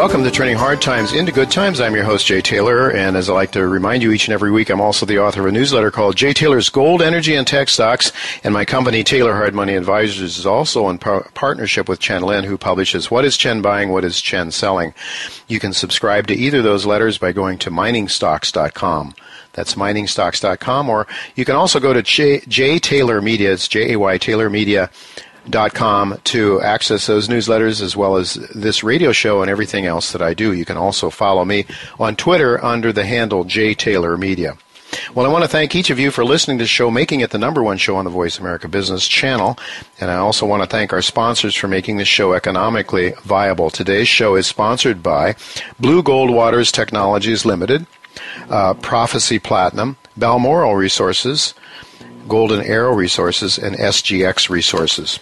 Welcome to Turning Hard Times into Good Times. I'm your host, Jay Taylor, and as I like to remind you each and every week, I'm also the author of a newsletter called Jay Taylor's Gold, Energy, and Tech Stocks, and my company, Taylor Hard Money Advisors, is also in par- partnership with Chen Lin, who publishes What is Chen Buying, What is Chen Selling. You can subscribe to either of those letters by going to miningstocks.com. That's miningstocks.com, or you can also go to J, Taylor Media, it's J A Y Taylor Media dot com to access those newsletters as well as this radio show and everything else that I do. You can also follow me on Twitter under the handle J Taylor Media. Well, I want to thank each of you for listening to the show, making it the number one show on the Voice America Business Channel. And I also want to thank our sponsors for making this show economically viable. Today's show is sponsored by Blue Gold Waters Technologies Limited, uh, Prophecy Platinum, Balmoral Resources, Golden Arrow Resources, and SGX Resources.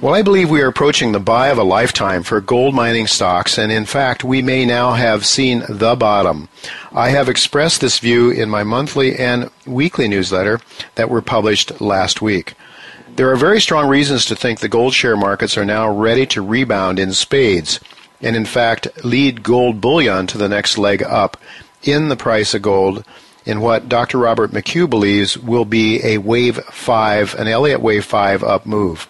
Well, I believe we are approaching the buy of a lifetime for gold mining stocks, and in fact, we may now have seen the bottom. I have expressed this view in my monthly and weekly newsletter that were published last week. There are very strong reasons to think the gold share markets are now ready to rebound in spades, and in fact, lead gold bullion to the next leg up in the price of gold in what Dr. Robert McHugh believes will be a wave five, an Elliott wave five up move.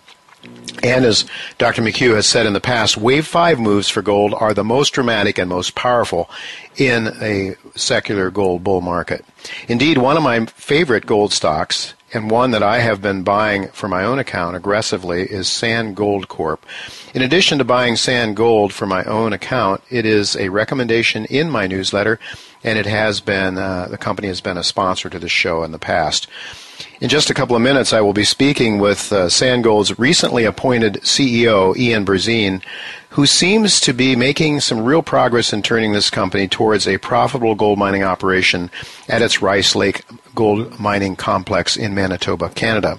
And as Dr. McHugh has said in the past, wave five moves for gold are the most dramatic and most powerful in a secular gold bull market. Indeed, one of my favorite gold stocks and one that I have been buying for my own account aggressively is San Gold Corp. In addition to buying San Gold for my own account, it is a recommendation in my newsletter, and it has been uh, the company has been a sponsor to the show in the past. In just a couple of minutes, I will be speaking with uh, San Gold's recently appointed CEO, Ian Berzins, who seems to be making some real progress in turning this company towards a profitable gold mining operation at its Rice Lake gold mining complex in Manitoba, Canada.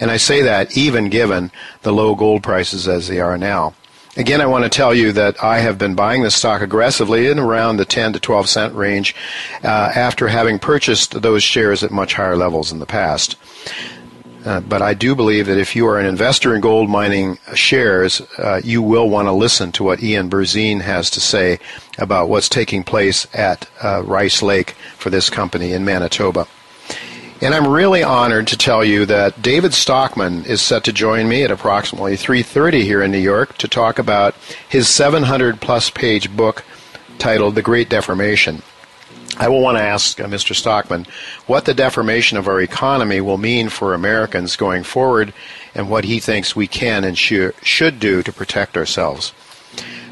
And I say that even given the low gold prices as they are now. Again, I want to tell you that I have been buying this stock aggressively in around the 10 to 12 cent range uh, after having purchased those shares at much higher levels in the past. Uh, but I do believe that if you are an investor in gold mining shares, uh, you will want to listen to what Ian Berzins has to say about what's taking place at uh, Rice Lake for this company in Manitoba. And I'm really honored to tell you that David Stockman is set to join me at approximately 3:30 here in New York to talk about his 700 plus page book titled The Great Deformation. I will want to ask uh, Mr. Stockman what the deformation of our economy will mean for Americans going forward and what he thinks we can and sh- should do to protect ourselves.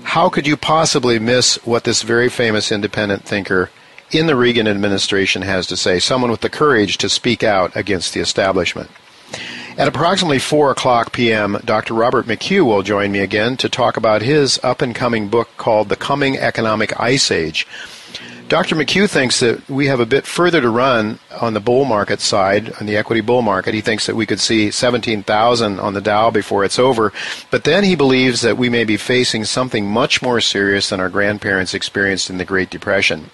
How could you possibly miss what this very famous independent thinker in the Reagan administration has to say, someone with the courage to speak out against the establishment. At approximately 4 o'clock p.m., Dr. Robert McHugh will join me again to talk about his up and coming book called The Coming Economic Ice Age. Dr. McHugh thinks that we have a bit further to run on the bull market side, on the equity bull market. He thinks that we could see 17,000 on the Dow before it's over. But then he believes that we may be facing something much more serious than our grandparents experienced in the Great Depression.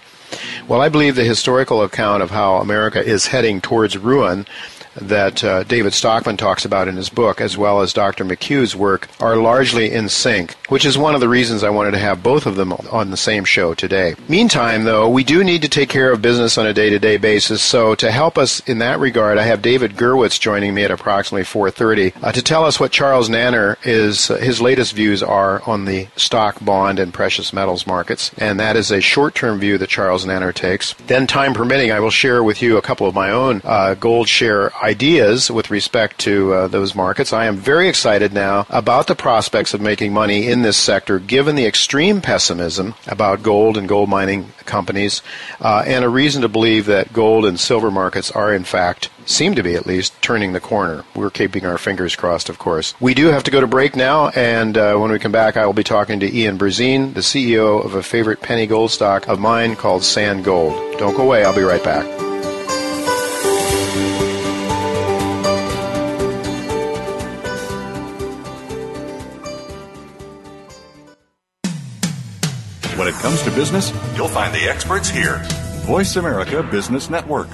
Well, I believe the historical account of how America is heading towards ruin that uh, David Stockman talks about in his book, as well as Dr. McHugh's work, are largely in sync, which is one of the reasons I wanted to have both of them on the same show today. Meantime, though, we do need to take care of business on a day-to-day basis, so to help us in that regard, I have David Gurwitz joining me at approximately 4.30 uh, to tell us what Charles Nenner is, uh, his latest views are on the stock, bond, and precious metals markets, and that is a short-term view that Charles Nenner takes. Then, time permitting, I will share with you a couple of my own uh, gold share ideas with respect to uh, those markets. I am very excited now about the prospects of making money in this sector given the extreme pessimism about gold and gold mining companies uh, and a reason to believe that gold and silver markets are in fact seem to be at least turning the corner. We're keeping our fingers crossed, of course. We do have to go to break now, and uh, when we come back, I will be talking to Ian Berzins, the CEO of a favorite penny gold stock of mine called San Gold. Don't go away, I'll be right back. Comes to business, you'll find the experts here. Voice America Business Network.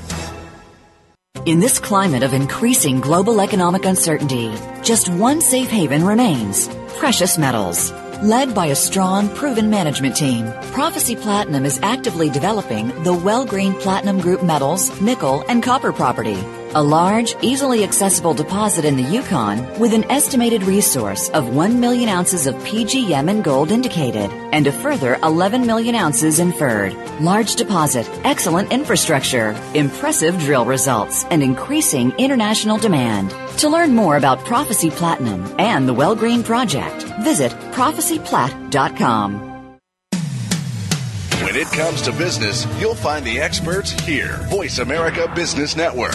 In this climate of increasing global economic uncertainty, just one safe haven remains precious metals. Led by a strong, proven management team, Prophecy Platinum is actively developing the Wellgreen Platinum Group metals, nickel, and copper property a large, easily accessible deposit in the Yukon with an estimated resource of 1 million ounces of PGM and gold indicated and a further 11 million ounces inferred. Large deposit, excellent infrastructure, impressive drill results, and increasing international demand. To learn more about Prophecy Platinum and the Wellgreen Project, visit prophecyplat.com. When it comes to business, you'll find the experts here. Voice America Business Network.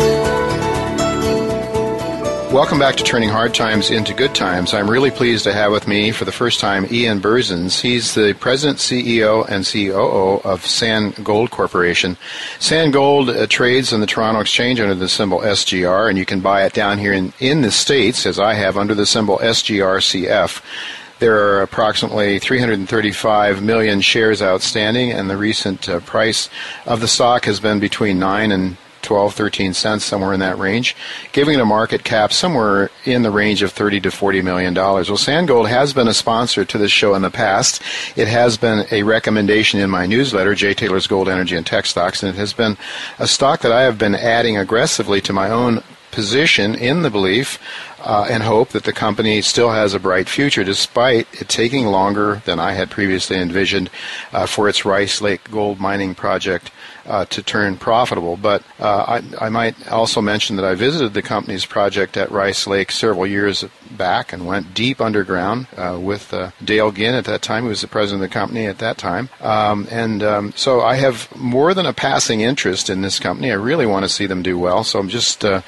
Welcome back to Turning Hard Times into Good Times. I'm really pleased to have with me for the first time Ian Berzins. He's the president, CEO, and COO of San Gold Corporation. San Gold uh, trades on the Toronto Exchange under the symbol SGR, and you can buy it down here in, in the States, as I have, under the symbol SGRCF. There are approximately 335 million shares outstanding, and the recent uh, price of the stock has been between 9 and 12, 13 cents, somewhere in that range, giving it a market cap somewhere in the range of 30 to 40 million dollars. Well, San Gold has been a sponsor to this show in the past. It has been a recommendation in my newsletter, Jay Taylor's Gold, Energy, and Tech Stocks, and it has been a stock that I have been adding aggressively to my own position in the belief uh, and hope that the company still has a bright future despite it taking longer than I had previously envisioned uh, for its Rice Lake gold mining project uh, to turn profitable. But uh, I, I, might also mention that I visited the company's project at Rice Lake several years back and went deep underground uh, with uh, Dale Ginn at that time, who was the president of the company at that time. Um, and um, so I have more than a passing interest in this company. I really want to see them do well. So I'm just uh,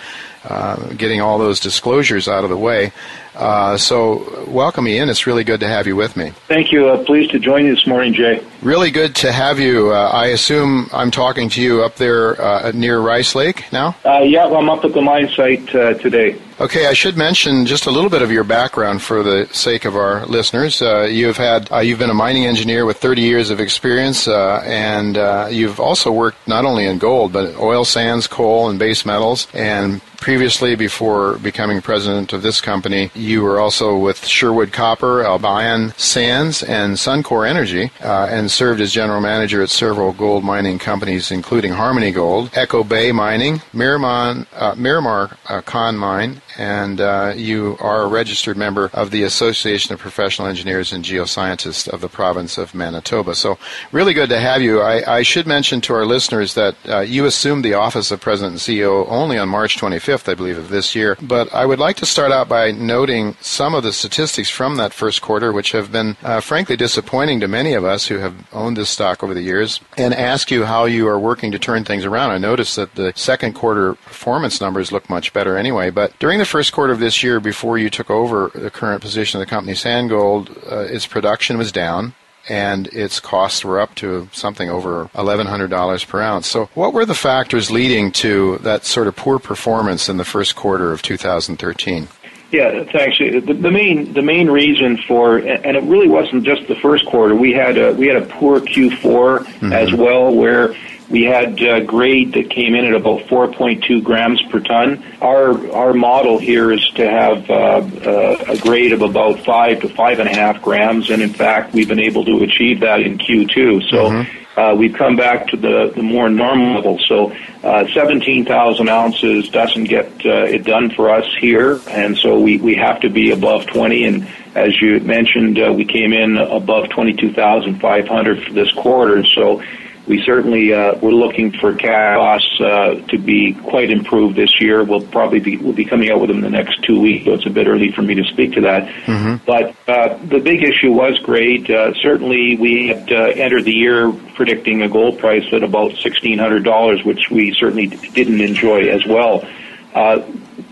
uh, getting all those disclosures out of the way. Uh, so, welcome, Ian. It's really good to have you with me. Thank you. Uh, pleased to join you this morning, Jay. Really good to have you. Uh, I assume I'm talking to you up there uh, near Rice Lake now? Uh, yeah, well, I'm up at the mine site uh, today. Okay, I should mention just a little bit of your background for the sake of our listeners. Uh, you've had uh, you've been a mining engineer with 30 years of experience, uh, and you've also worked not only in gold but oil sands, coal, and base metals, and previously, before becoming president of this company, you were also with Sherwood Copper, Albion Sands, and Suncor Energy, uh, and served as general manager at several gold mining companies, including Harmony Gold, Echo Bay Mining, Miramar, uh, Miramar uh, Con Mine, and uh, you are a registered member of the Association of Professional Engineers and Geoscientists of the province of Manitoba. So, really good to have you. I, I should mention to our listeners that uh, you assumed the office of President and CEO only on March 25th, I believe, of this year. But I would like to start out by noting some of the statistics from that first quarter, which have been uh, frankly disappointing to many of us who have owned this stock over the years, and ask you how you are working to turn things around. I noticed that the second quarter performance numbers look much better anyway, but during the first quarter of this year, before you took over the current position of the company, San Gold, uh, its production was down and its costs were up to something over $1,100 per ounce. So, what were the factors leading to that sort of poor performance in the first quarter of 2013? Yeah, thanks. The, the main the main reason for and it really wasn't just the first quarter. We had a we had a poor Q4 mm-hmm. as well, where we had uh, grade that came in at about 4.2 grams per ton. Our our model here is to have uh, uh, a grade of about five to five and a half grams, and in fact, we've been able to achieve that in Q2. So. Mm-hmm. Uh, we've come back to the, the more normal level. So, uh, 17,000 ounces doesn't get uh, it done for us here, and so we, we have to be above 20. And as you mentioned, uh, we came in above 22,500 for this quarter. So, we certainly uh, we're looking for cash costs uh, to be quite improved this year. We'll probably be we'll be coming out with them in the next two weeks, so it's a bit early for me to speak to that. Mm-hmm. But uh, the big issue was grade. Uh, certainly, we had uh, entered the year predicting a gold price at about sixteen hundred dollars, which we certainly didn't enjoy as well. Uh,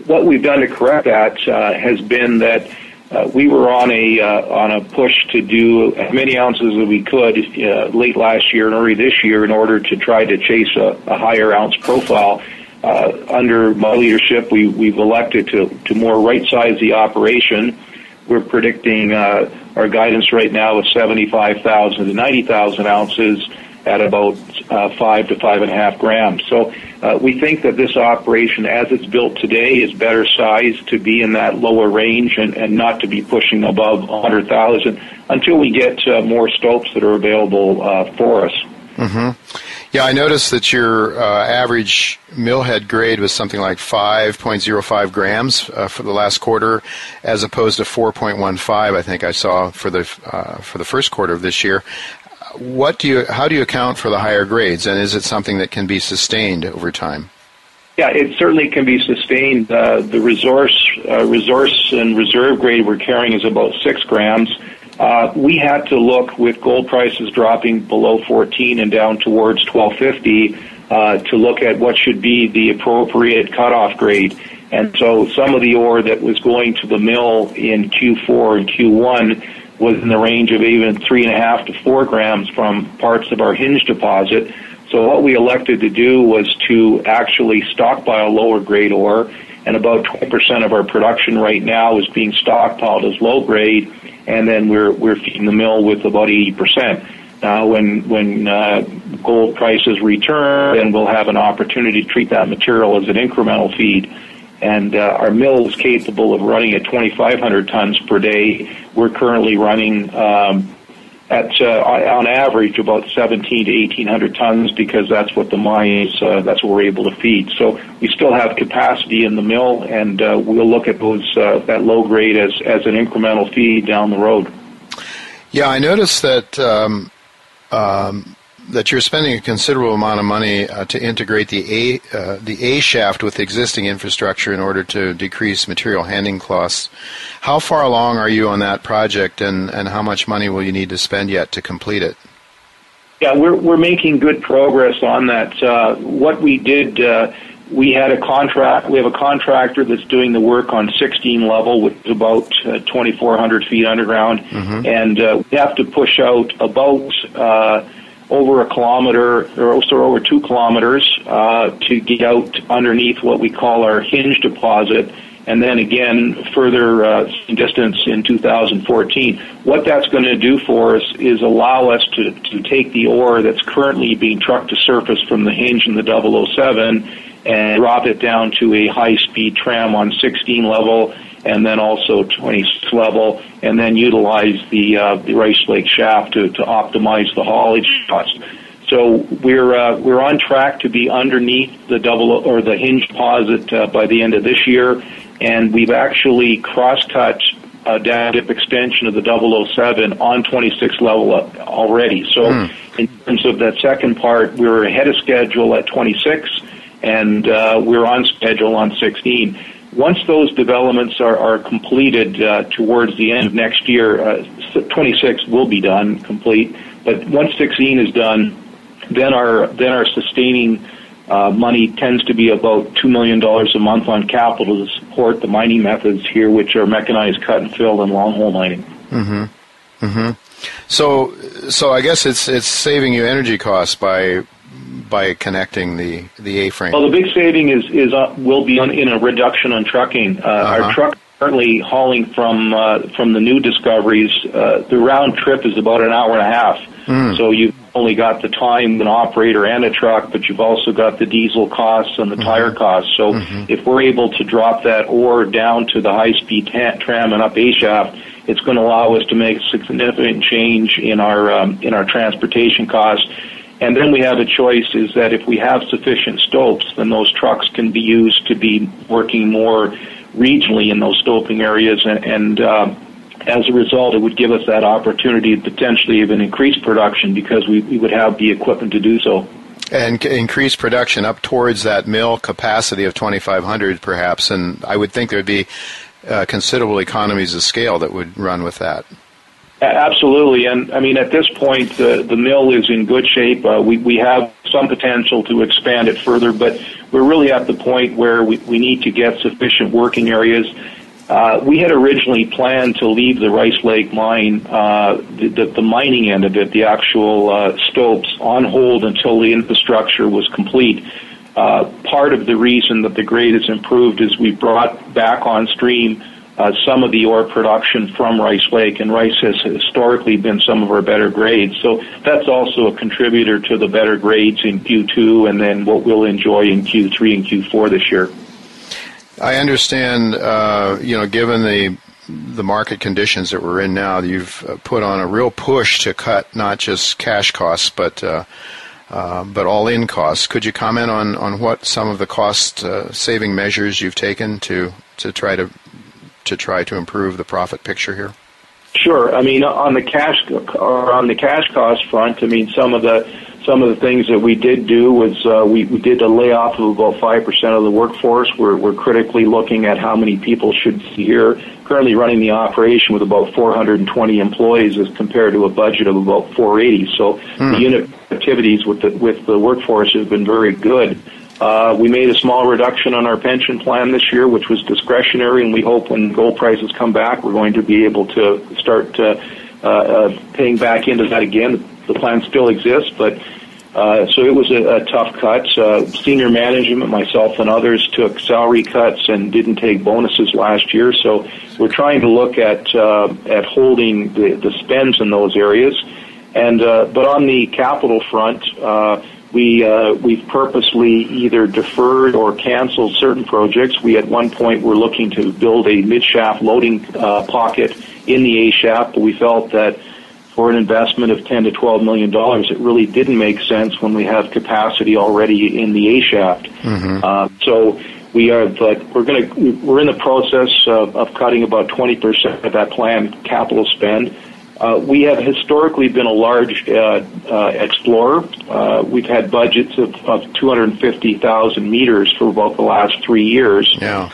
what we've done to correct that uh, has been that uh, we were on a uh, on a push to do as many ounces as we could uh, late last year and early this year in order to try to chase a, a higher ounce profile. Uh, under my leadership, we, we've elected to, to more right size the operation. We're predicting uh, our guidance right now is 75,000 to 90,000 ounces at about uh, five to five and a half grams. So uh, we think that this operation, as it's built today, is better sized to be in that lower range and, and not to be pushing above 100,000 until we get uh, more stopes that are available uh, for us. Mm-hmm. Yeah, I noticed that your uh, average millhead grade was something like 5.05 grams uh, for the last quarter, as opposed to 4.15. I think I saw for the for the first quarter of this year what do you, how do you account for the higher grades, and is it something that can be sustained over time? Yeah, it certainly can be sustained. Uh, the resource, uh, resource and reserve grade we're carrying is about six grams. Uh, we had to look with gold prices dropping below 14 and down towards 1250 uh, to look at what should be the appropriate cutoff grade. And so some of the ore that was going to the mill in Q4 and Q1 was in the range of even three and a half to four grams from parts of our hinge deposit. So what we elected to do was to actually stockpile lower grade ore, and about 20% of our production right now is being stockpiled as low grade, and then we're we're feeding the mill with about 80%. Now, when when uh, gold prices return, then we'll have an opportunity to treat that material as an incremental feed and uh, our mill is capable of running at 2,500 tons per day. We're currently running um, at uh, on average about 17 to 1,800 tons because that's what the mine is. Uh, that's what we're able to feed. So we still have capacity in the mill, and uh, we'll look at those uh, that low grade as as an incremental feed down the road. Yeah, I noticed that. Um, um, that you're spending a considerable amount of money uh, to integrate the A uh, the A shaft with existing infrastructure in order to decrease material handling costs. How far along are you on that project, and, and how much money will you need to spend yet to complete it? Yeah, we're we're making good progress on that. Uh, what we did. Uh, we had a contract. We have a contractor that's doing the work on 16 level, which is about uh, 2,400 feet underground, mm-hmm. and uh, we have to push out about uh, over a kilometer or also over two kilometers uh, to get out underneath what we call our hinge deposit and then again further uh, distance in 2014. What that's going to do for us is allow us to, to take the ore that's currently being trucked to surface from the hinge in the 007 and drop it down to a high speed tram on 16 level and then also 26 level, and then utilize the uh, the Rice Lake shaft to, to optimize the haulage cost. So we're uh, we're on track to be underneath the double or the hinge deposit uh, by the end of this year, and we've actually cross-cut a down dip extension of the 007 on 26 level already. So mm. in terms of that second part, we are ahead of schedule at 26, and uh, we're on schedule on 16. Once those developments are, are completed uh, towards the end of next year, uh, 26 will be done complete. But once 16 is done, then our then our sustaining uh, money tends to be about $2 million a month on capital to support the mining methods here, which are mechanized cut and fill and long hole mining. Mm-hmm. Mm-hmm. So, so I guess it's it's saving you energy costs by by connecting the the A-frame. Well, the big saving is is uh, will be on, in a reduction on trucking. Uh, uh-huh. Our truck currently hauling from uh, from the new discoveries. Uh, the round trip is about an hour and a half. Mm. So you've only got the time an operator and a truck, but you've also got the diesel costs and the mm-hmm. tire costs. So mm-hmm. if we're able to drop that ore down to the high speed tram and up A shaft, it's going to allow us to make a significant change in our um, in our transportation costs. And then we have a choice is that if we have sufficient stopes, then those trucks can be used to be working more regionally in those stoping areas and, and uh, as a result, it would give us that opportunity to potentially even increase production because we, we would have the equipment to do so. And increase production up towards that mill capacity of 2,500 perhaps, and I would think there would be uh, considerable economies of scale that would run with that. Absolutely, and I mean at this point the the mill is in good shape. Uh, we we have some potential to expand it further, but we're really at the point where we, we need to get sufficient working areas uh, we had originally planned to leave the Rice Lake mine, uh, the, the, the mining end of it, the actual uh, stopes, on hold until the infrastructure was complete. Uh, part of the reason that the grade has improved is we brought back on stream uh, some of the ore production from Rice Lake, and Rice has historically been some of our better grades. So that's also a contributor to the better grades in Q2 and then what we'll enjoy in Q3 and Q4 this year. I understand, uh, you know, given the the market conditions that we're in now, you've uh, put on a real push to cut not just cash costs, but uh, uh, but all-in costs. Could you comment on, on what some of the cost uh, saving measures you've taken to to try to to try to improve the profit picture here? Sure. I mean, on the cash or on the cash cost front, I mean, some of the some of the things that we did do was uh, we, we did a layoff of about 5% of the workforce. We're, we're critically looking at how many people should be here. Currently running the operation with about 420 employees as compared to a budget of about 480. So hmm. the unit activities with the, with the workforce have been very good. Uh, we made a small reduction on our pension plan this year, which was discretionary, and we hope when gold prices come back, we're going to be able to start uh, uh, paying back into that again the plan still exists, but uh, so it was a, a tough cut. Uh, senior management, myself and others, took salary cuts and didn't take bonuses last year. So we're trying to look at uh, at holding the, the spends in those areas. And uh, but on the capital front, uh, we uh, we've purposely either deferred or canceled certain projects. We at one point were looking to build a mid shaft loading uh, pocket in the A shaft, but we felt that for an investment of 10 to 12 million dollars, it really didn't make sense when we have capacity already in the A shaft. Mm-hmm. Uh, so we are, but we're going to, we're in the process of, of cutting about 20% of that planned capital spend. Uh, we have historically been a large uh, uh, explorer. Uh, we've had budgets of, of 250,000 meters for about the last three years. Yeah.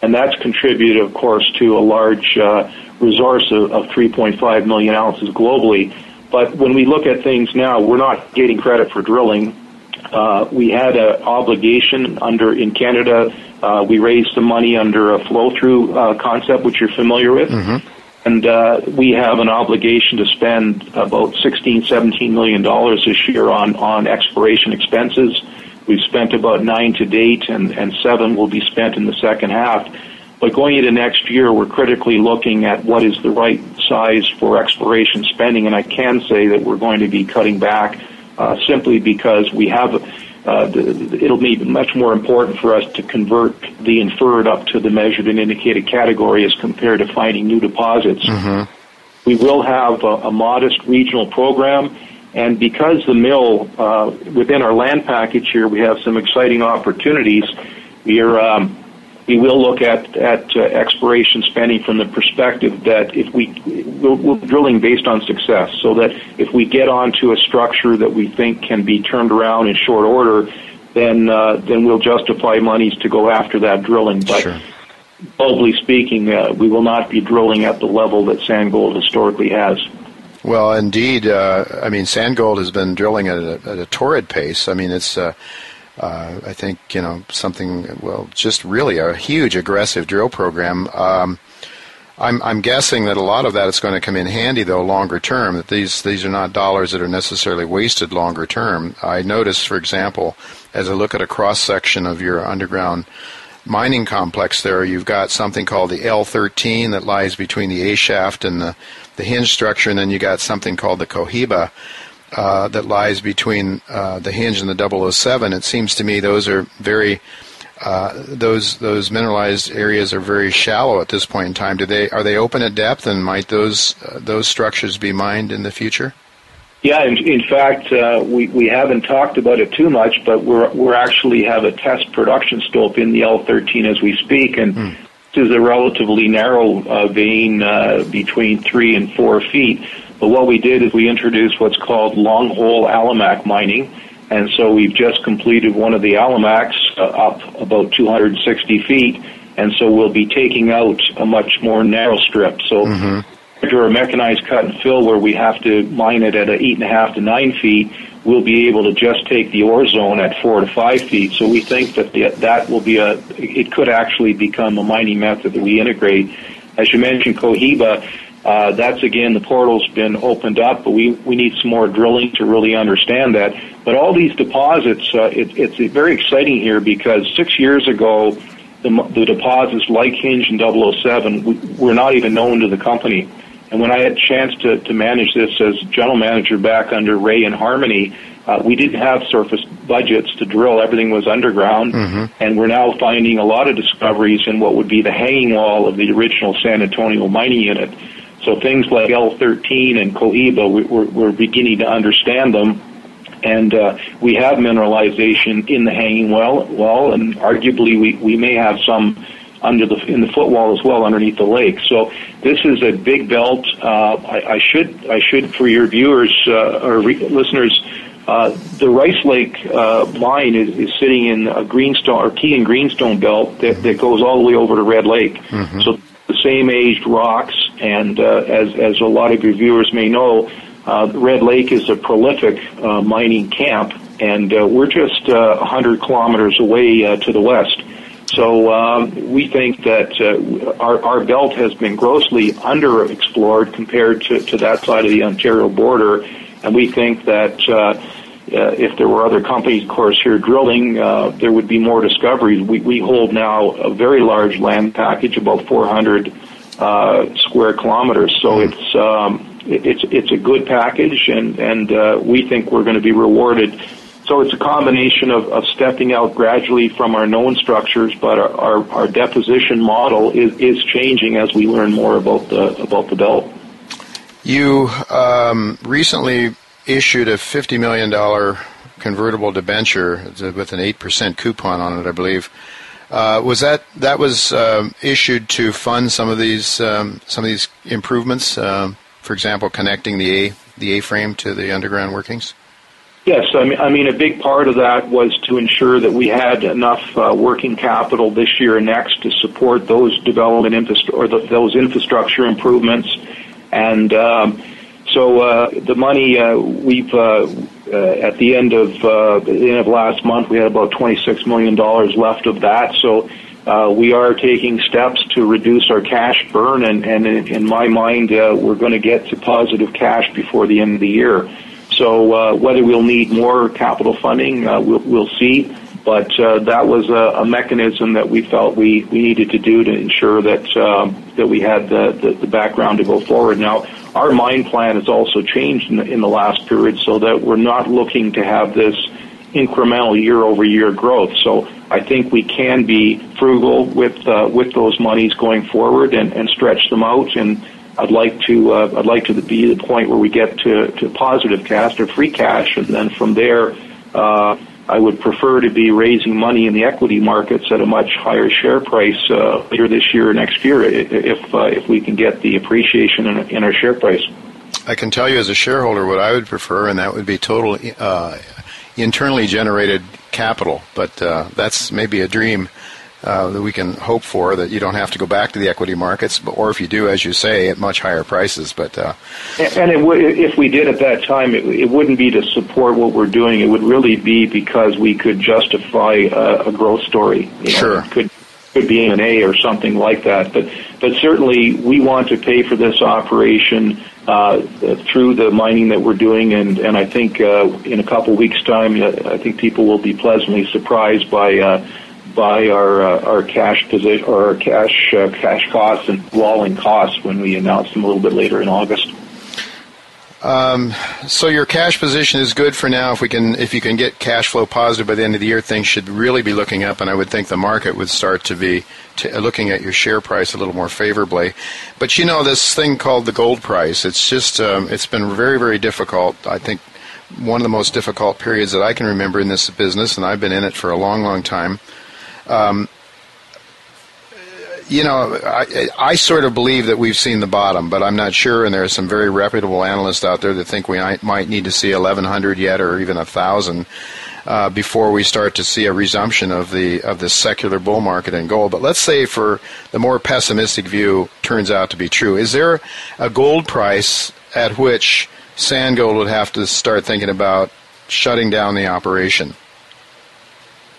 And that's contributed, of course, to a large uh, resource of, of 3.5 million ounces globally. But when we look at things now, we're not getting credit for drilling. Uh, we had an obligation under in Canada. Uh, we raised some money under a flow-through uh, concept, which you're familiar with. Mm-hmm. And uh, we have an obligation to spend about 16, 17 million dollars this year on on exploration expenses. We've spent about nine to date, and, and seven will be spent in the second half. But going into next year, we're critically looking at what is the right size for exploration spending, and I can say that we're going to be cutting back uh, simply because we have. Uh, it'll be much more important for us to convert the inferred up to the measured and indicated category as compared to finding new deposits. Mm-hmm. We will have a, a, modest regional program, and because the mill uh, within our land package here, we have some exciting opportunities. We are um, we will look at at uh, exploration spending from the perspective that if we we're, we're drilling based on success, so that if we get onto a structure that we think can be turned around in short order, then uh, then we'll justify monies to go after that drilling. But sure. globally speaking, uh, we will not be drilling at the level that San Gold historically has. Well, indeed. Uh, I mean, San Gold has been drilling at a, at a torrid pace. I mean, it's. Uh, I think you know something. Well, just really a huge aggressive drill program. Um, I'm, I'm guessing that a lot of that is going to come in handy though longer term. That these these are not dollars that are necessarily wasted longer term. I notice, for example, as I look at a cross section of your underground mining complex there, you've got something called the L13 that lies between the A shaft and the, the hinge structure, and then you got something called the Cohiba uh, that lies between uh, the hinge and the 007. It seems to me those are very uh, those those mineralized areas are very shallow at this point in time. Do they are they open at depth, and might those uh, those structures be mined in the future? Yeah, in, in fact, uh, we we haven't talked about it too much, but we're we're actually have a test production stope in the L13 as we speak, and mm. this is a relatively narrow uh, vein uh, between three and four feet. But what we did is we introduced what's called long hole Alimak mining, and so we've just completed one of the Alimaks uh, up about 260 feet, and so we'll be taking out a much more narrow strip. So. Mm-hmm or a mechanized cut and fill where we have to mine it at eight and a half to nine feet, we'll be able to just take the ore zone at four to five feet. So we think that the, that will be a, it could actually become a mining method that we integrate. As you mentioned, Cohiba, uh, that's again, the portal's been opened up, but we, we need some more drilling to really understand that. But all these deposits, uh, it, it's very exciting here because six years ago, the, the deposits like Hinge and 007 were not even known to the company. And when I had a chance to, to manage this as general manager back under Ray and Harmony, uh, we didn't have surface budgets to drill. Everything was underground. Mm-hmm. And we're now finding a lot of discoveries in what would be the hanging wall of the original San Antonio mining unit. So things like L13 and Cohiba, we, we're, we're beginning to understand them. And uh, we have mineralization in the hanging well, well, and arguably we, we may have some under the in the footwall as well underneath the lake. So this is a big belt. Uh, I, I, should I should for your viewers uh, or re- listeners. Uh, the Rice Lake uh, mine is, is sitting in a greenstone or Archean greenstone belt that, that goes all the way over to Red Lake. Mm-hmm. So the same aged rocks, and uh, as as a lot of your viewers may know, uh, Red Lake is a prolific mining camp, and we're just uh, 100 kilometers away to the west. So um, we think that uh, our, our belt has been grossly underexplored compared to, to that side of the Ontario border, and we think that uh, uh, if there were other companies, of course, here drilling, uh, there would be more discoveries. We, we hold now a very large land package, about 400 uh, square kilometers. So mm. it's um, it's it's a good package, and and uh, we think we're going to be rewarded so it's a combination of, of stepping out gradually from our known structures, but our, our, our deposition model is, is changing as we learn more about the about the belt. You um, recently issued a fifty million dollar convertible debenture with an eight percent coupon on it, I believe. Uh, was that that was um, issued to fund some of these um, some of these improvements? Um, for example, connecting the A the A frame to the underground workings. Yes, I mean, I mean, a big part of that was to ensure that we had enough uh, working capital this year and next to support those development infrastructure or the, those infrastructure improvements, and um, so uh, the money uh, we've uh, uh, at the end of uh, the end of last month we had about twenty six million dollars left of that. So. Uh, we are taking steps to reduce our cash burn, and, and in, my mind, we're going to get to positive cash before the end of the year. So uh, whether we'll need more capital funding, we'll, we'll see. But uh, that was a, a mechanism that we felt we, we needed to do to ensure that um, that we had the, the, the background to go forward. Now, our mine plan has also changed in the, in the last period, so that we're not looking to have this incremental year-over-year growth. So I think we can be frugal with uh, with those monies going forward and, and stretch them out and I'd like to uh, I'd like to be the point where we get to, to positive cash or free cash, and then from there, uh, I would prefer to be raising money in the equity markets at a much higher share price uh, later this year or next year if uh, if we can get the appreciation in, in, our share price. I can tell you as a shareholder what I would prefer, and that would be total uh, internally generated capital. But uh, that's maybe a dream uh, that we can hope for that you don't have to go back to the equity markets, but, or if you do, as you say, at much higher prices. But uh, and it would, if we did at that time, it, it, wouldn't be to support what we're doing. It would really be because we could justify a, a growth story. You know, sure. Could could be an A or something like that. But but certainly we want to pay for this operation. Uh, through the mining that we're doing, and, and I think uh, in a couple weeks' time, I think people will be pleasantly surprised by uh, by our uh, our cash position or our cash uh, cash costs and walling costs when we announce them a little bit later in August. Um, so your cash position is good for now. If we can, if you can get cash flow positive by the end of the year, things should really be looking up, and I would think the market would start to be to, uh, looking at your share price a little more favorably. But you know, this thing called the gold price, it's just um, it's been very very difficult. I think one of the most difficult periods that I can remember in this business, and I've been in it for a long long time. Um, you know, I, I sort of believe that we've seen the bottom, but I'm not sure. And there are some very reputable analysts out there that think we might need to see 1,100 yet, or even 1,000, uh, before we start to see a resumption of the of the secular bull market in gold. But let's say for the more pessimistic view turns out to be true, is there a gold price at which San Gold would have to start thinking about shutting down the operation?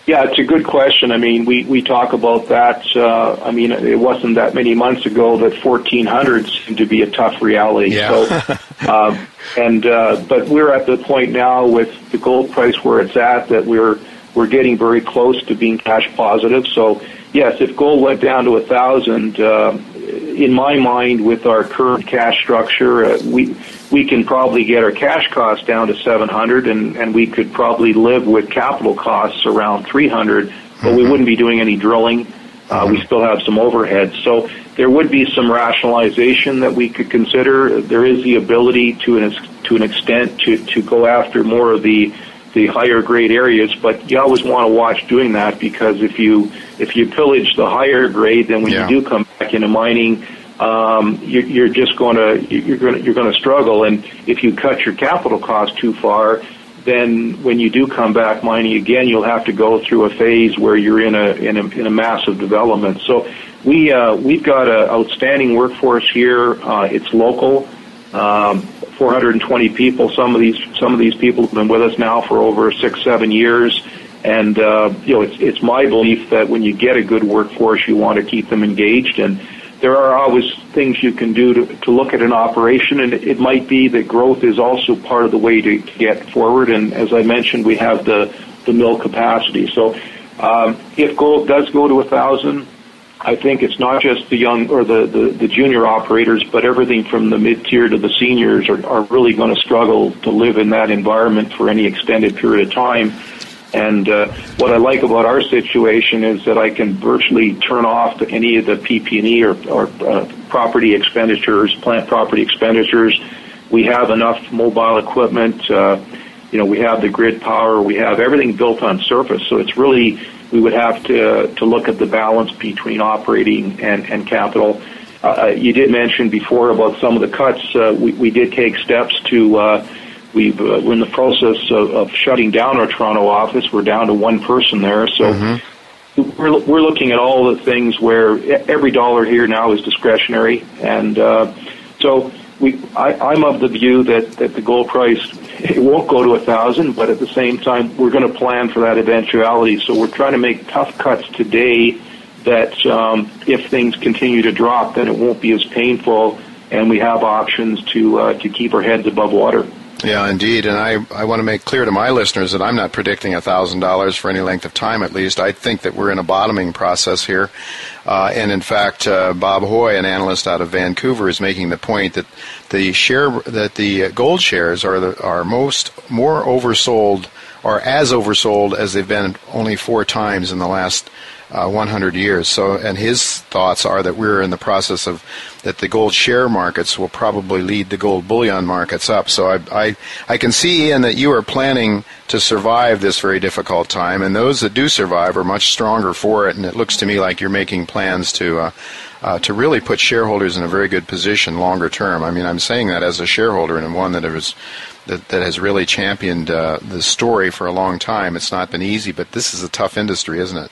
Yeah, it's a good question. I mean, we, we talk about that. Uh, I mean, it wasn't that many months ago that 1400 seemed to be a tough reality. Yeah. So, um, and uh, but we're at the point now with the gold price where it's at that we're we're getting very close to being cash positive. So yes, if gold went down to a thousand, uh, in my mind, with our current cash structure, uh, we we can probably get our cash costs down to 700, and and we could probably live with capital costs around 300, but mm-hmm. we wouldn't be doing any drilling. Uh, mm-hmm. We still have some overhead, so there would be some rationalization that we could consider. There is the ability to an to an extent to to go after more of the the higher grade areas, but you always want to watch doing that because if you if you pillage the higher grade, then when yeah. you do come back into mining, um, you're, you're just going to you're going to you're going to struggle. And if you cut your capital cost too far, then when you do come back mining again, you'll have to go through a phase where you're in a in a, in a massive development. So we uh, we've got an outstanding workforce here. Uh, it's local. Um, 420 people. Some of these some of these people have been with us now for over six, seven years. And uh, you know, it's it's my belief that when you get a good workforce, you want to keep them engaged. And there are always things you can do to, to look at an operation, and it might be that growth is also part of the way to, get forward. And as I mentioned, we have the the mill capacity. So um, if gold does go to a thousand, I think it's not just the young or the, the, the junior operators, but everything from the mid tier to the seniors are, are really going to struggle to live in that environment for any extended period of time. And uh, what I like about our situation is that I can virtually turn off any of the PP&E or, or uh, property expenditures, plant property expenditures. We have enough mobile equipment. Uh, you know, we have the grid power. We have everything built on surface. So it's really we would have to to look at the balance between operating and and capital. Uh, you did mention before about some of the cuts. Uh, we, we did take steps to. We've uh, we're in the process of, of shutting down our Toronto office. We're down to one person there, so. Mm-hmm. We're, we're looking at all the things where every dollar here now is discretionary, and uh, so we, I, I'm of the view that, that the gold price it won't go to a thousand, but at the same time, we're going to plan for that eventuality. So we're trying to make tough cuts today that um, if things continue to drop, then it won't be as painful, and we have options to uh, to keep our heads above water. Yeah, indeed. And I, I want to make clear to my listeners that I'm not predicting $1,000 for any length of time, at least. I think that we're in a bottoming process here. Uh, and in fact, uh, Bob Hoye, an analyst out of Vancouver, is making the point that the share that the gold shares are the, are most more oversold or as oversold as they've been only four times in the last uh, 100 years. So, and his thoughts are that we're in the process of that the gold share markets will probably lead the gold bullion markets up. So I, I, I can see, Ian, that you are planning to survive this very difficult time, and those that do survive are much stronger for it. And it looks to me like you're making plans to. Uh, uh, to really put shareholders in a very good position longer term. I mean, I'm saying that as a shareholder and one that has that, that has really championed uh, the story for a long time. It's not been easy, but this is a tough industry, isn't it?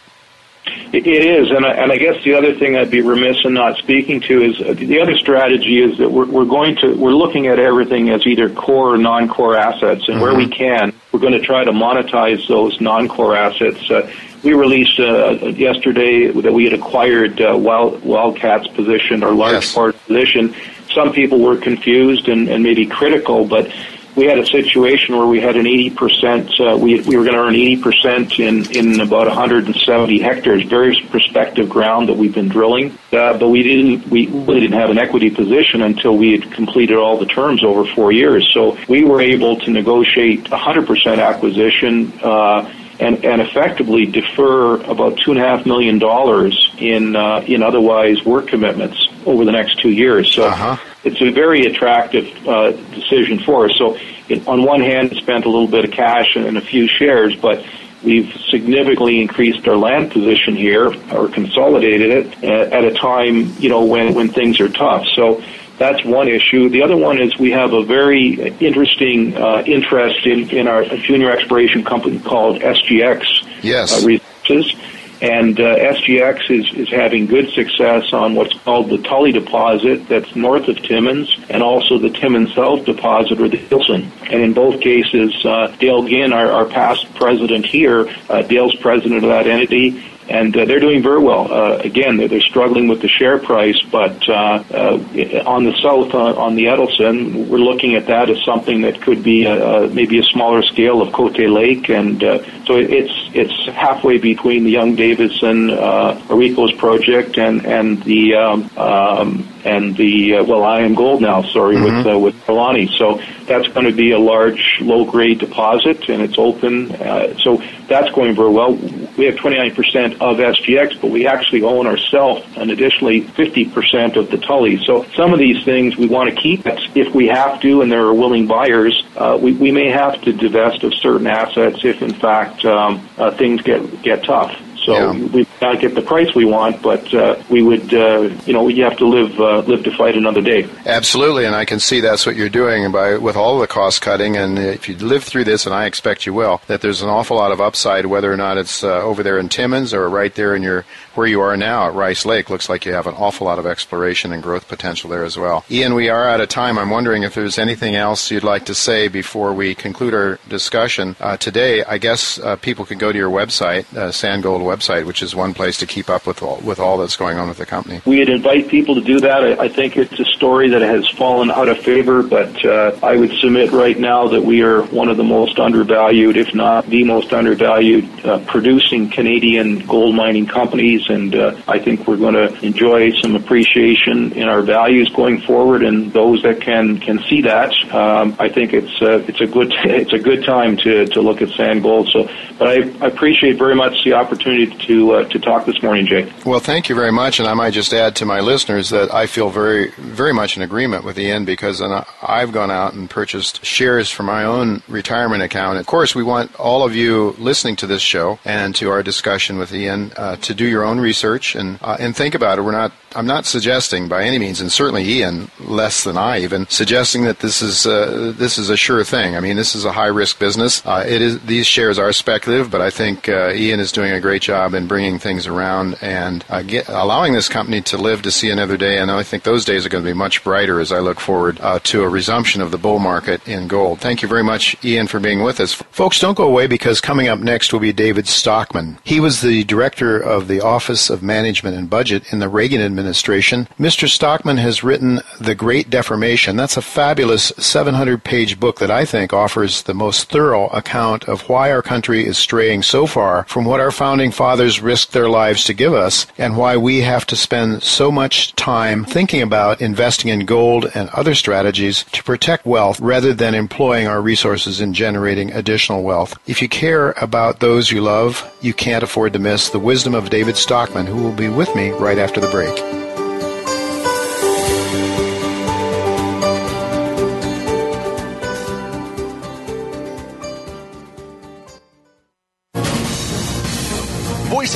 It is, and I, and I guess the other thing I'd be remiss in not speaking to is uh, the other strategy is that we're, we're going to we're looking at everything as either core or non-core assets, and mm-hmm. where we mm-hmm. can, we're going to try to monetize those non-core assets. Uh, we released uh, yesterday that we had acquired uh, Wild, Wildcat's position or large yes. part position. Some people were confused and, and maybe critical, but we had a situation where we had an 80%, uh, we, we were going to earn 80% in, in about 170 hectares, very prospective ground that we've been drilling. Uh, but we didn't, we really didn't have an equity position until we had completed all the terms over four years. So we were able to negotiate 100% acquisition, uh, and, and effectively defer about two and a half million dollars in uh, in otherwise work commitments over the next two years. So uh-huh it's a very attractive uh, decision for us. So, it, on one hand, spent a little bit of cash and a few shares, but we've significantly increased our land position here or consolidated it at, at a time, you know, when when things are tough. So. That's one issue. The other one is we have a very interesting uh, interest in, in our junior exploration company called SGX yes. uh, Resources and uh, SGX is, is having good success on what's called the Tully deposit that's north of Timmins and also the Timmins South deposit or the Hilson. And in both cases, uh, Dale Ginn, our, our past president here, uh, Dale's president of that entity, and uh, they're doing very well. Uh, again, they're, they're struggling with the share price, but uh, uh, on the south, uh, on the Edelson, we're looking at that as something that could be a, maybe a smaller scale of Cote Lake, and uh, so it's it's halfway between the Young Davidson uh, AuRico's project and and the um, um, and the uh, well, IAMGOLD now. Sorry, mm-hmm. with uh, with Trelawney. So that's going to be a large, low grade deposit, and it's open. Uh, so that's going very well. We have 29% of SGX, but we actually own ourselves and additionally 50% of the Tully. So some of these things we want to keep if we have to, and there are willing buyers. Uh, we we may have to divest of certain assets if, in fact, um, uh, things get get tough. So yeah. we not get the price we want, but uh, we would, uh, you know, you have to live uh, live to fight another day. Absolutely, and I can see that's what you're doing by with all the cost cutting. And if you live through this, and I expect you will, that there's an awful lot of upside, whether or not it's uh, over there in Timmins or right there in your where you are now at Rice Lake. Looks like you have an awful lot of exploration and growth potential there as well. Ian, we are out of time. I'm wondering if there's anything else you'd like to say before we conclude our discussion uh, today. I guess uh, people can go to your website, San Gold website, which is one place to keep up with all, with all that's going on with the company. We'd invite people to do that. I, I think it's a story that has fallen out of favor, but uh, I would submit right now that we are one of the most undervalued, if not the most undervalued, uh, producing Canadian gold mining companies, and uh, I think we're going to enjoy some appreciation in our values going forward. And those that can can see that, um, I think it's uh, it's a good it's a good time to to look at San Gold. So, but I, I appreciate very much the opportunity to uh, to talk this morning, Jay. Well, thank you very much, and I might just add to my listeners that I feel very very much in agreement with Ian because I've gone out and purchased shares for my own retirement account. Of course, we want all of you listening to this show and to our discussion with Ian uh, to do your own research and uh, and think about it. We're not I'm not suggesting by any means, and certainly Ian less than I even suggesting that this is uh, this is a sure thing. I mean, this is a high risk business. Uh, it is these shares are speculative, but I think uh, Ian is doing a great job in bringing things around and uh, get, allowing this company to live to see another day. And I think those days are going to be much brighter as I look forward uh, to a resumption of the bull market in gold. Thank you very much, Ian, for being with us. Folks, don't go away because coming up next will be David Stockman. He was the director of the Office of Management and Budget in the Reagan administration Administration. Mr. Stockman has written The Great Deformation. That's a fabulous 700 page book that I think offers the most thorough account of why our country is straying so far from what our founding fathers risked their lives to give us and why we have to spend so much time thinking about investing in gold and other strategies to protect wealth rather than employing our resources in generating additional wealth. If you care about those you love, you can't afford to miss the wisdom of David Stockman, who will be with me right after the break.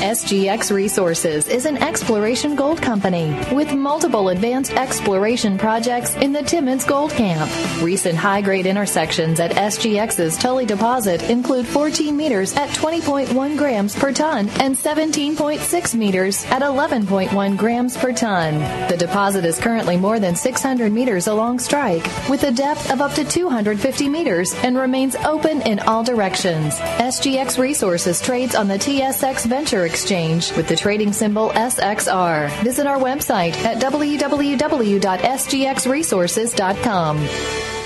SGX Resources is an exploration gold company with multiple advanced exploration projects in the Timmins Gold Camp. Recent high grade intersections at SGX's Tully deposit include 14 meters at 20.1 grams per ton and 17.6 meters at 11.1 grams per ton. The deposit is currently more than 600 meters along strike with a depth of up to 250 meters and remains open in all directions. SGX Resources trades on the TSX Venture Exchange with the trading symbol SXR. Visit our website at www.sgxresources.com.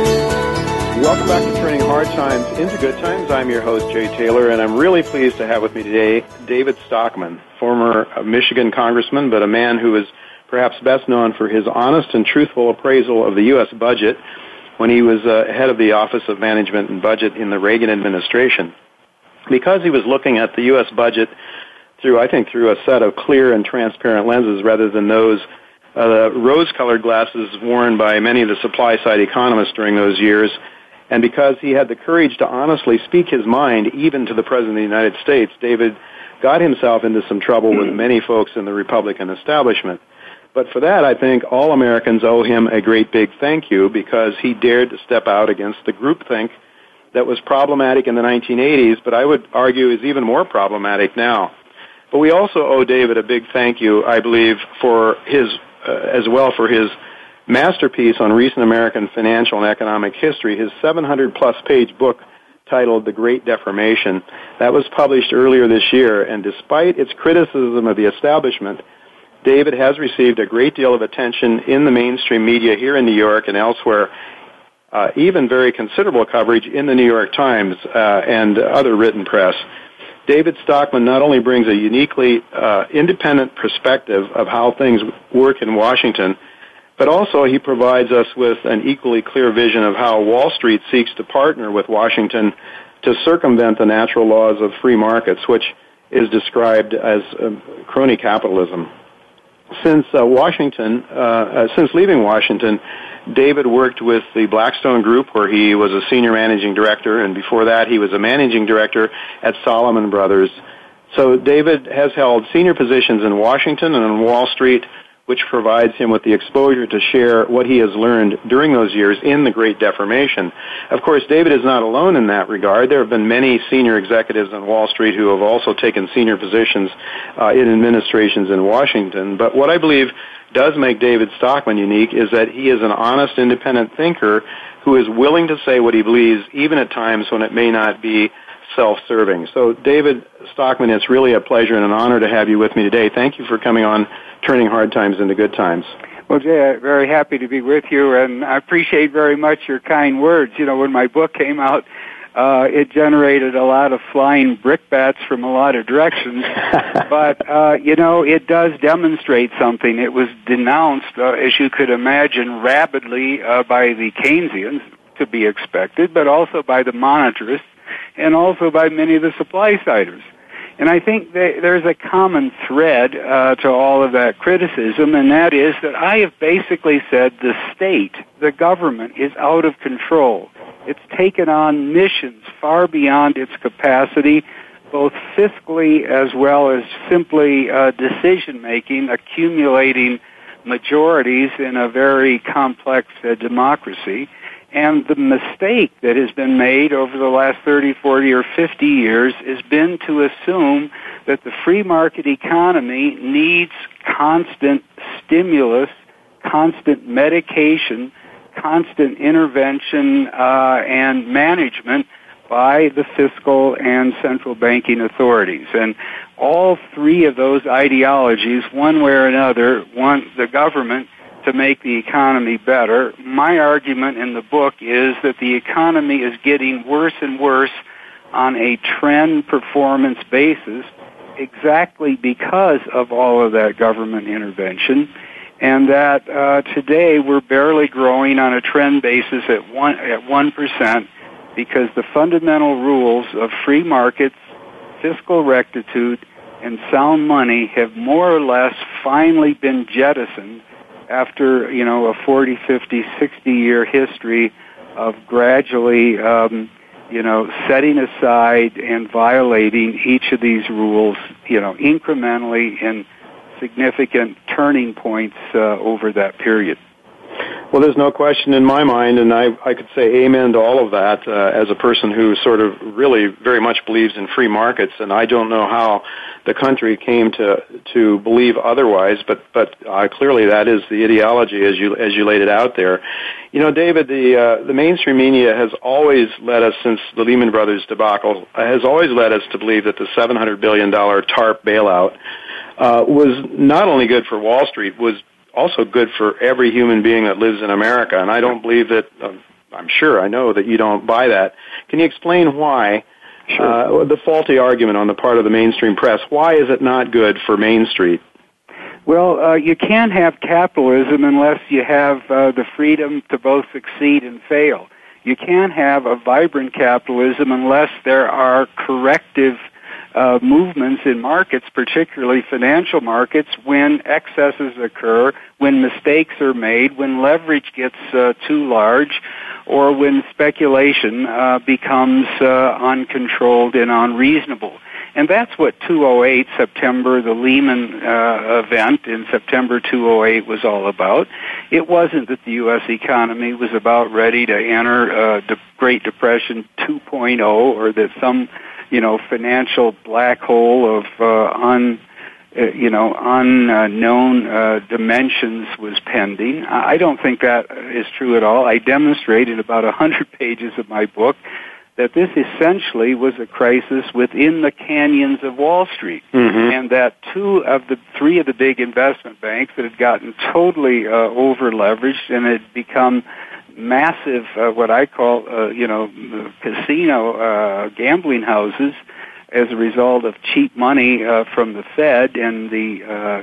Welcome back to Turning Hard Times into Good Times. I'm your host, Jay Taylor, and I'm really pleased to have with me today David Stockman, former Michigan congressman, but a man who is perhaps best known for his honest and truthful appraisal of the U.S. budget when he was uh, head of the Office of Management and Budget in the Reagan administration. Because he was looking at the U.S. budget through, I think, through a set of clear and transparent lenses rather than those uh, rose-colored glasses worn by many of the supply-side economists during those years, and because he had the courage to honestly speak his mind, even to the President of the United States, David got himself into some trouble with many folks in the Republican establishment. But for that, I think all Americans owe him a great big thank you because he dared to step out against the groupthink that was problematic in the 1980s, but I would argue is even more problematic now. But we also owe David a big thank you, I believe, for his, uh, as well for his masterpiece on recent American financial and economic history, his 700 plus page book titled The Great Deformation. That was published earlier this year, and despite its criticism of the establishment, David has received a great deal of attention in the mainstream media here in New York and elsewhere, uh, even very considerable coverage in the New York Times uh, and other written press. David Stockman not only brings a uniquely uh, independent perspective of how things work in Washington, but also he provides us with an equally clear vision of how Wall Street seeks to partner with Washington to circumvent the natural laws of free markets, which is described as uh, crony capitalism. Since uh, Washington, uh, uh, since leaving Washington, David worked with the Blackstone Group, where he was a senior managing director, and before that, he was a managing director at Salomon Brothers, So David has held senior positions in Washington and on Wall Street, which provides him with the exposure to share what he has learned during those years in the Great Deformation. Of course, David is not alone in that regard. There have been many senior executives on Wall Street who have also taken senior positions uh, in administrations in Washington. But what I believe does make David Stockman unique is that he is an honest, independent thinker who is willing to say what he believes, even at times when it may not be self-serving. So, David Stockman, it's really a pleasure and an honor to have you with me today. Thank you for coming on Turning Hard Times into Good Times. Well, Jay, I'm very happy to be with you, and I appreciate very much your kind words. You know, when my book came out, uh, it generated a lot of flying brickbats from a lot of directions. but, uh, you know, it does demonstrate something. It was denounced, uh, as you could imagine, rapidly uh, by the Keynesians, to be expected, but also by the monetarists and also by many of the supply siders. And I think there's a common thread uh, to all of that criticism, and that is that I have basically said the state, the government, is out of control. It's taken on missions far beyond its capacity, both fiscally as well as simply uh, decision making, accumulating majorities in a very complex uh, democracy. And the mistake that has been made over the last 30, 40, or 50 years has been to assume that the free market economy needs constant stimulus, constant medication, constant intervention uh, and management by the fiscal and central banking authorities. And all three of those ideologies, one way or another, want the government to make the economy better. My argument in the book is that the economy is getting worse and worse on a trend performance basis exactly because of all of that government intervention and that uh, today we're barely growing on a trend basis at one at one percent because the fundamental rules of free markets, fiscal rectitude, and sound money have more or less finally been jettisoned after you know a 40, 50, 60 year history of gradually um, you know setting aside and violating each of these rules you know incrementally in significant turning points uh, over that period. Well, there's no question in my mind, and I, I could say amen to all of that uh, as a person who sort of really very much believes in free markets, and I don't know how the country came to to believe otherwise, but but uh, clearly that is the ideology as you as you laid it out there. You know, David, the uh, the mainstream media has always led us since the Lehman Brothers debacle has always led us to believe that the 700 billion dollar TARP bailout uh, was not only good for Wall Street, was also good for every human being that lives in America. And I don't believe that, uh, I'm sure, I know that you don't buy that. Can you explain why sure. uh, the faulty argument on the part of the mainstream press? Why is it not good for Main Street? Well, uh, you can't have capitalism unless you have uh, the freedom to both succeed and fail. You can't have a vibrant capitalism unless there are corrective uh, movements in markets, particularly financial markets, when excesses occur, when mistakes are made, when leverage gets uh, too large, or when speculation uh, becomes uh, uncontrolled and unreasonable. And that's what 208 September, the Lehman uh, event in September 208 was all about. It wasn't that the U.S. economy was about ready to enter uh, the Great Depression 2.0 or that some you know, financial black hole of uh, un, uh, you know, unknown uh, dimensions was pending. I don't think that is true at all. I demonstrate in about a hundred pages of my book that this essentially was a crisis within the canyons of Wall Street, mm-hmm. and that two of the three of the big investment banks that had gotten totally uh, over leveraged and had become massive, uh, what I call, uh, you know, casino uh, gambling houses as a result of cheap money uh, from the Fed and the, uh,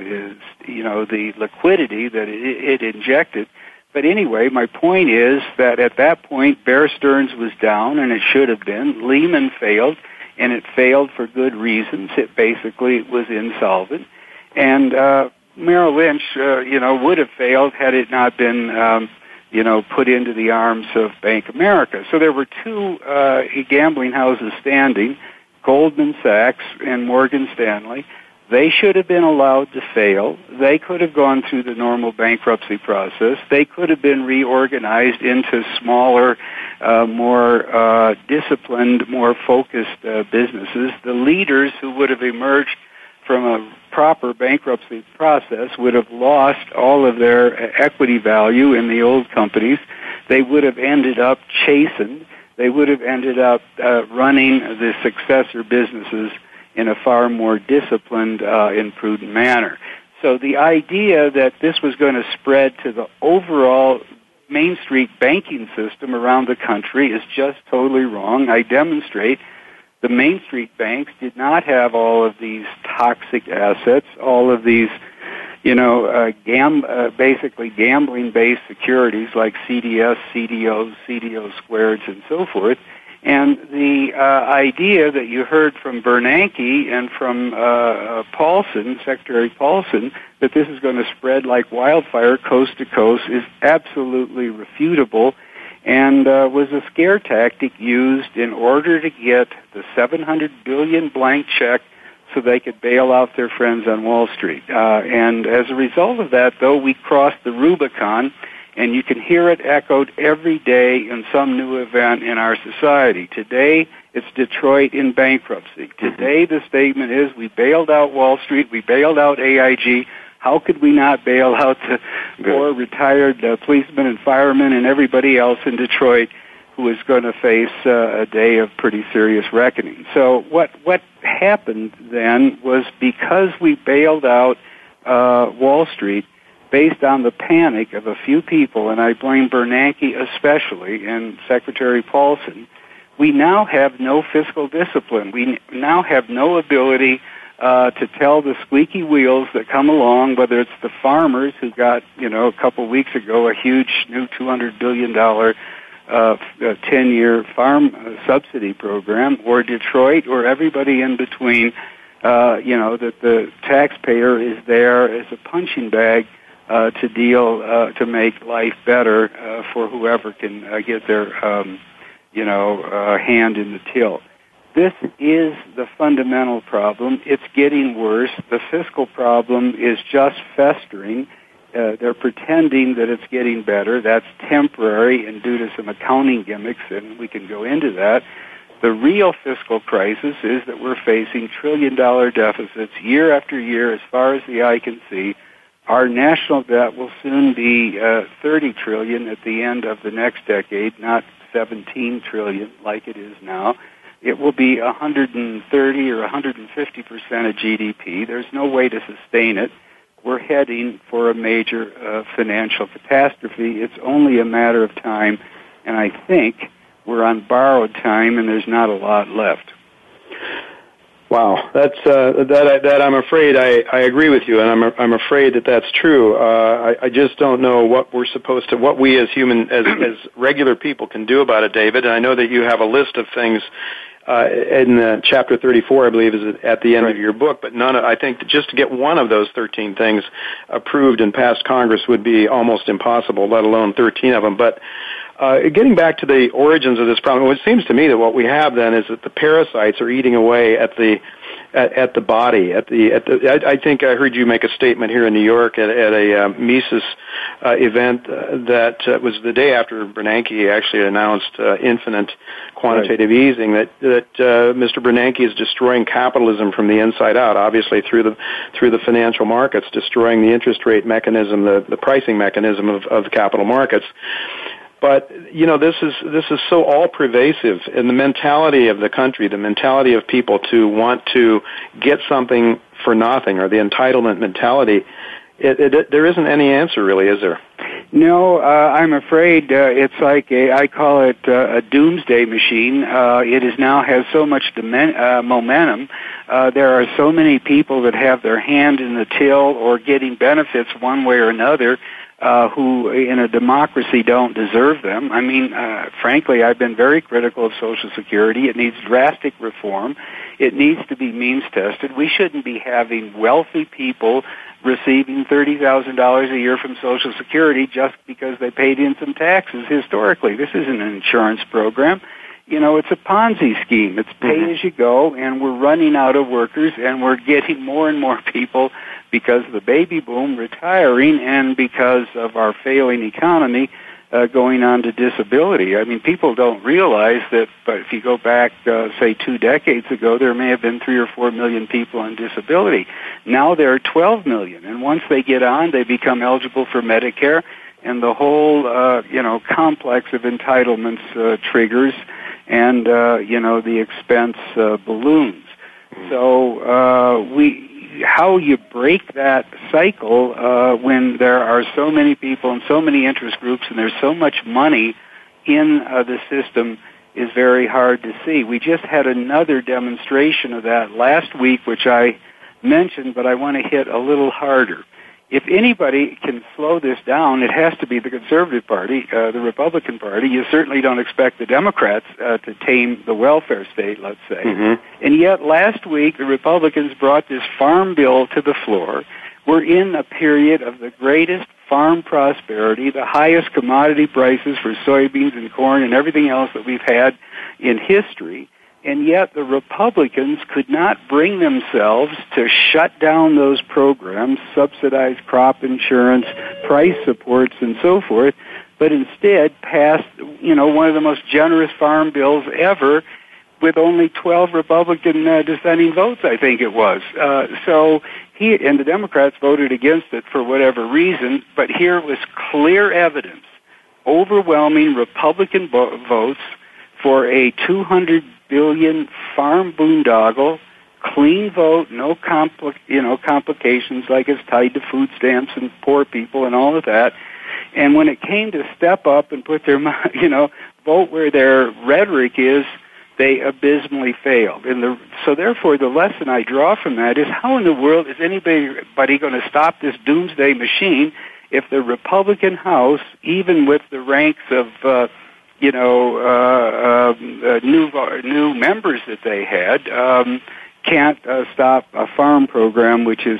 you know, the liquidity that it, it injected. But anyway, my point is that at that point, Bear Stearns was down, and it should have been. Lehman failed, and it failed for good reasons. It basically was insolvent, and uh, Merrill Lynch, uh, you know, would have failed had it not been um, you know, put into the arms of Bank America. So there were two uh, gambling houses standing. Goldman Sachs and Morgan Stanley. They should have been allowed to fail. They could have gone through the normal bankruptcy process. They could have been reorganized into smaller, uh, more uh, disciplined, more focused uh, businesses. The leaders who would have emerged from a proper bankruptcy process would have lost all of their equity value in the old companies. They would have ended up chastened. They would have ended up uh, running the successor businesses in a far more disciplined uh, and prudent manner. So the idea that this was going to spread to the overall Main Street banking system around the country is just totally wrong. I demonstrate the Main Street banks did not have all of these toxic assets, all of these, you know, uh, gam- uh, basically gambling-based securities like CDS, CDOs, CDO squareds, and so forth. And the uh, idea that you heard from Bernanke and from uh, uh, Paulson, Secretary Paulson, that this is going to spread like wildfire coast to coast is absolutely refutable and uh, was a scare tactic used in order to get the 700 billion blank check so they could bail out their friends on Wall Street. Uh, and as a result of that, though, we crossed the Rubicon, and you can hear it echoed every day in some new event in our society. Today, it's Detroit in bankruptcy. Today, the statement is we bailed out Wall Street, we bailed out AIG, how could we not bail out the poor retired uh, policemen and firemen and everybody else in Detroit who is going to face uh, a day of pretty serious reckoning? So what what happened then was because we bailed out uh, Wall Street based on the panic of a few people, and I blame Bernanke especially and Secretary Paulson. We now have no fiscal discipline. We now have no ability uh, to tell the squeaky wheels that come along, whether it's the farmers who got, you know, a couple weeks ago a huge new $200 billion uh, 10-year farm uh, subsidy program, or Detroit, or everybody in between, uh, you know, that the taxpayer is there as a punching bag uh, to deal, uh, to make life better uh, for whoever can uh, get their, um, you know, uh, hand in the till. This is the fundamental problem. It's getting worse. The fiscal problem is just festering. Uh, they're pretending that it's getting better. That's temporary and due to some accounting gimmicks, and we can go into that. The real fiscal crisis is that we're facing trillion dollar deficits year after year as far as the eye can see. Our national debt will soon be uh, 30 trillion at the end of the next decade, not 17 trillion like it is now it will be 130 or 150 percent of GDP. There's no way to sustain it. We're heading for a major uh, financial catastrophe. It's only a matter of time, and I think we're on borrowed time, and there's not a lot left. Wow, that's uh, that. That I'm afraid I, I agree with you, and I'm I'm afraid that that's true. Uh, I, I just don't know what we're supposed to, what we as human, as as regular people, can do about it, David. And I know that you have a list of things uh, in uh, chapter 34, I believe, is at the end right. of your book. But none, of, I think, just to get one of those 13 things approved and passed Congress would be almost impossible, let alone 13 of them. But uh, getting back to the origins of this problem, it seems to me that what we have then is that the parasites are eating away at the at, at the body. At the at the, I, I think I heard you make a statement here in New York at, at a uh, Mises uh, event uh, that uh, was the day after Bernanke actually announced uh, infinite quantitative right. easing. That that uh, Mr. Bernanke is destroying capitalism from the inside out. Obviously through the through the financial markets, destroying the interest rate mechanism, the the pricing mechanism of of the capital markets. But you know, this is this is so all pervasive in the mentality of the country, the mentality of people to want to get something for nothing, or the entitlement mentality. It, it, it, there isn't any answer, really, is there? No, uh, I'm afraid uh, it's like a, I call it uh, a doomsday machine. Uh, it is now has so much dimen- uh, momentum. Uh, there are so many people that have their hand in the till or getting benefits one way or another uh, who in a democracy don't deserve them. I mean, uh, frankly, I've been very critical of Social Security. It needs drastic reform. It needs to be means tested. We shouldn't be having wealthy people receiving $30,000 a year from Social Security just because they paid in some taxes historically. This isn't an insurance program. you know, it's a Ponzi scheme. It's pay Mhm. as you go, and we're running out of workers, and we're getting more and more people because of the baby boom retiring, and because of our failing economy uh, going on to disability. I mean, people don't realize that. But if you go back, uh, say, two decades ago, there may have been three or four million people on disability. Now there are 12 million, and once they get on, they become eligible for Medicare, and the whole, uh, you know, complex of entitlements uh, triggers and uh, you know the expense uh, balloons. So uh, we how you break that cycle uh, when there are so many people and so many interest groups and there's so much money in uh, the system is very hard to see. We just had another demonstration of that last week, which I mentioned, but I want to hit a little harder if anybody can slow this down, it has to be the Conservative Party, uh, the Republican Party. You certainly don't expect the Democrats uh, to tame the welfare state, let's say. Mm-hmm. And yet, last week, the Republicans brought this farm bill to the floor. We're in a period of the greatest farm prosperity, the highest commodity prices for soybeans and corn and everything else that we've had in history and yet the Republicans could not bring themselves to shut down those programs, subsidize crop insurance, price supports, and so forth, but instead passed, you know, one of the most generous farm bills ever with only 12 Republican uh, dissenting votes, I think it was. Uh, so he and the Democrats voted against it for whatever reason, but here was clear evidence, overwhelming Republican vo- votes for a 200 billion farm boondoggle, clean vote, no compli- you know complications like it's tied to food stamps and poor people and all of that. And when it came to step up and put their you know vote where their rhetoric is, they abysmally failed. And the, so therefore, the lesson I draw from that is how in the world is anybody going to stop this doomsday machine if the Republican House, even with the ranks of uh, you know, uh, um, uh, new new members that they had um, can't uh, stop a farm program which is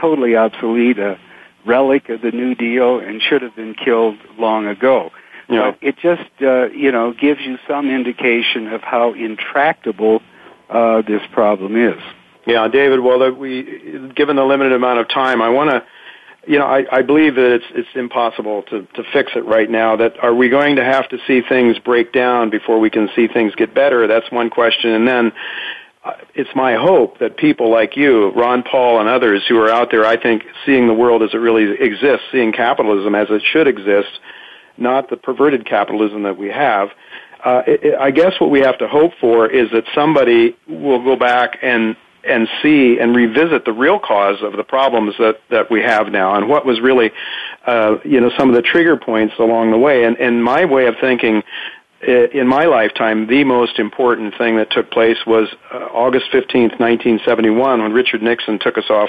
totally obsolete, a relic of the New Deal, and should have been killed long ago. Yeah. But it just uh, you know gives you some indication of how intractable uh, this problem is. Yeah, David. Well, that we, given the limited amount of time, I want to you know, I, I believe that it's it's impossible to to fix it right now. That are we going to have to see things break down before we can see things get better? That's one question. And then uh, it's my hope that people like you, Ron Paul, and others who are out there, I think, seeing the world as it really exists, seeing capitalism as it should exist, not the perverted capitalism that we have. Uh, it, it, I guess what we have to hope for is that somebody will go back and and see and revisit the real cause of the problems that, that we have now and what was really, uh, you know, some of the trigger points along the way. And, and my way of thinking in my lifetime, the most important thing that took place was uh, August 15th, 1971, when Richard Nixon took us off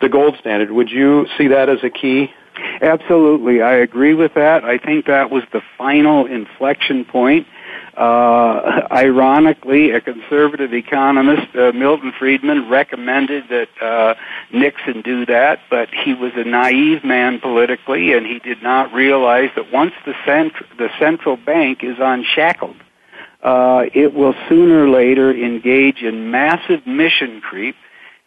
the gold standard. Would you see that as a key? Absolutely. I agree with that. I think that was the final inflection point uh, ironically, a conservative economist, uh, Milton Friedman, recommended that uh, Nixon do that, but he was a naive man politically, and he did not realize that once the, cent- the central bank is unshackled, uh, it will sooner or later engage in massive mission creep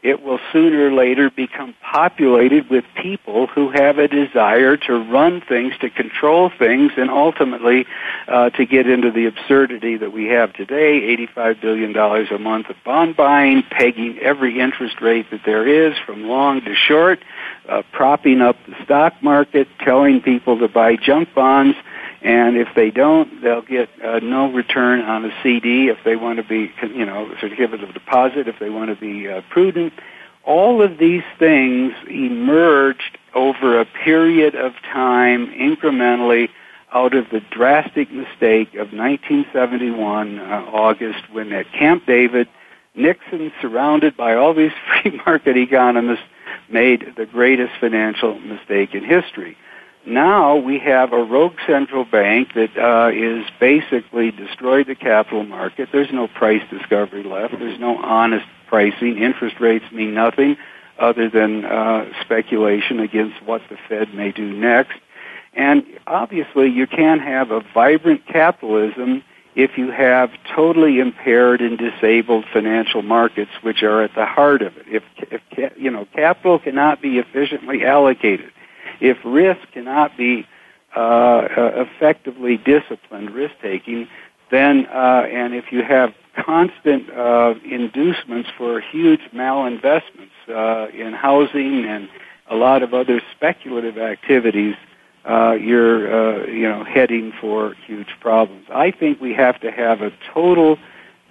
it will sooner or later become populated with people who have a desire to run things, to control things, and ultimately uh, to get into the absurdity that we have today $85 billion a month of bond buying, pegging every interest rate that there is from long to short, uh, propping up the stock market, telling people to buy junk bonds and if they don't, they'll get uh, no return on a CD if they want to be, you know, certificate of give it a deposit if they want to be uh, prudent. All of these things emerged over a period of time incrementally out of the drastic mistake of 1971 uh, August when at Camp David, Nixon, surrounded by all these free market economists, made the greatest financial mistake in history. Now we have a rogue central bank that uh, is basically destroyed the capital market. There's no price discovery left. There's no honest pricing. Interest rates mean nothing other than uh, speculation against what the Fed may do next. And obviously, you can't have a vibrant capitalism if you have totally impaired and disabled financial markets, which are at the heart of it. If, if you know, capital cannot be efficiently allocated, if risk cannot be uh, uh, effectively disciplined, risk taking, then uh, and if you have constant uh, inducements for huge malinvestments uh, in housing and a lot of other speculative activities, uh, you're uh, you know heading for huge problems. I think we have to have a total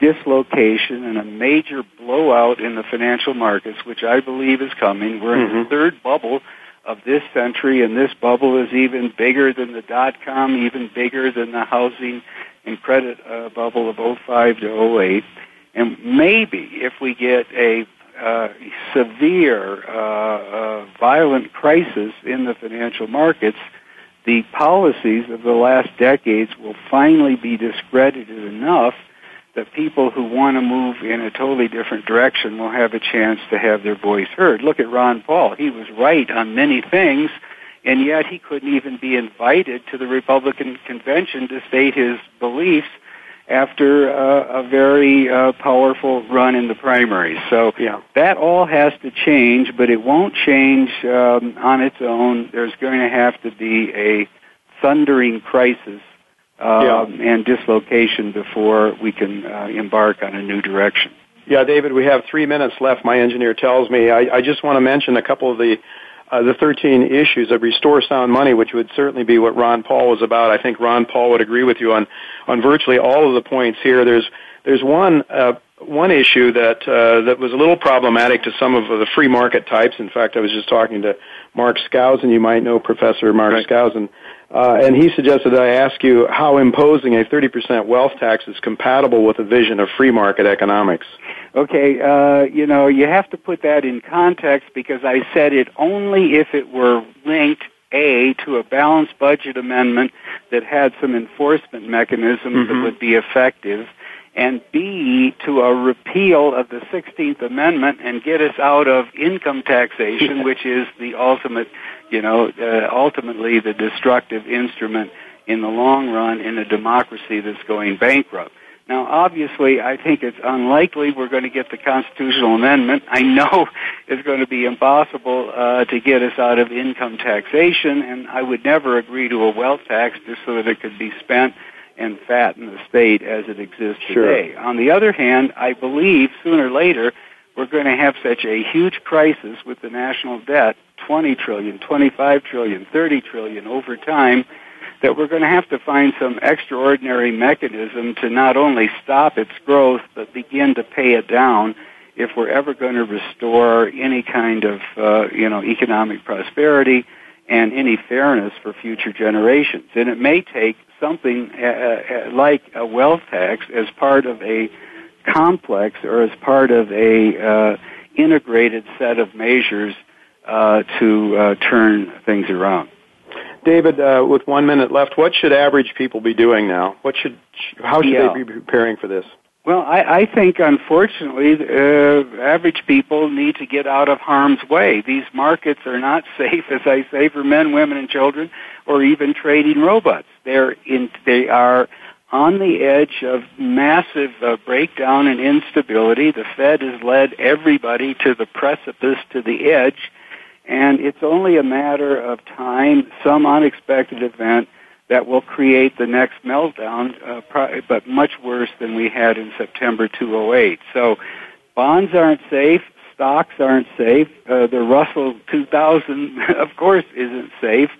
dislocation and a major blowout in the financial markets, which I believe is coming. We're mm-hmm. in the mm-hmm. third bubble of this century, and this bubble is even bigger than the dot com, even bigger than the housing and credit uh, bubble of 05 to 08. And maybe if we get a uh, severe, uh, uh, violent crisis in the financial markets, the policies of the last decades will finally be discredited enough that people who want to move in a totally different direction will have a chance to have their voice heard. Look at Ron Paul. He was right on many things, and yet he couldn't even be invited to the Republican convention to state his beliefs after uh, a very uh, powerful run in the primaries. So yeah. that all has to change, but it won't change um, on its own. There's going to have to be a thundering crisis um, yeah. and dislocation before we can uh, embark on a new direction. Yeah, David, we have three minutes left. My engineer tells me. I, I just want to mention a couple of the uh, the 13 issues of Restore Sound Money, which would certainly be what Ron Paul was about. I think Ron Paul would agree with you on, on virtually all of the points here. There's, there's one, uh, one issue that, uh, that was a little problematic to some of the free market types. In fact, I was just talking to Mark Skousen. You might know Professor Mark right. Skousen. Uh, and he suggested I ask you how imposing a 30% wealth tax is compatible with a vision of free market economics. Okay, uh, you know, you have to put that in context because I said it only if it were linked a, to a balanced budget amendment that had some enforcement mechanisms mm-hmm. that would be effective, and B, to a repeal of the 16th Amendment and get us out of income taxation, which is the ultimate, you know, uh, ultimately the destructive instrument in the long run in a democracy that's going bankrupt. Now, obviously, I think it's unlikely we're going to get the constitutional amendment. I know it's going to be impossible uh, to get us out of income taxation, and I would never agree to a wealth tax just so that it could be spent and fatten the state as it exists sure. today. On the other hand, I believe sooner or later we're going to have such a huge crisis with the national debt, 20 trillion, 25 trillion, 30 trillion over time, that we're going to have to find some extraordinary mechanism to not only stop its growth, but begin to pay it down if we're ever going to restore any kind of, uh, you know, economic prosperity and any fairness for future generations. And it may take something uh, uh, like a wealth tax as part of a complex or as part of a uh, integrated set of measures uh, to uh, turn things around. David, uh, with one minute left, what should average people be doing now? What should, how should yeah. they be preparing for this? Well, I, I think unfortunately, uh, average people need to get out of harm's way. These markets are not safe, as I say, for men, women, and children, or even trading robots. They're in, they are on the edge of massive uh, breakdown and instability. The Fed has led everybody to the precipice, to the edge and it's only a matter of time, some unexpected event that will create the next meltdown, uh, but much worse than we had in September 2008. So bonds aren't safe, stocks aren't safe, uh, the Russell 2000, of course, isn't safe.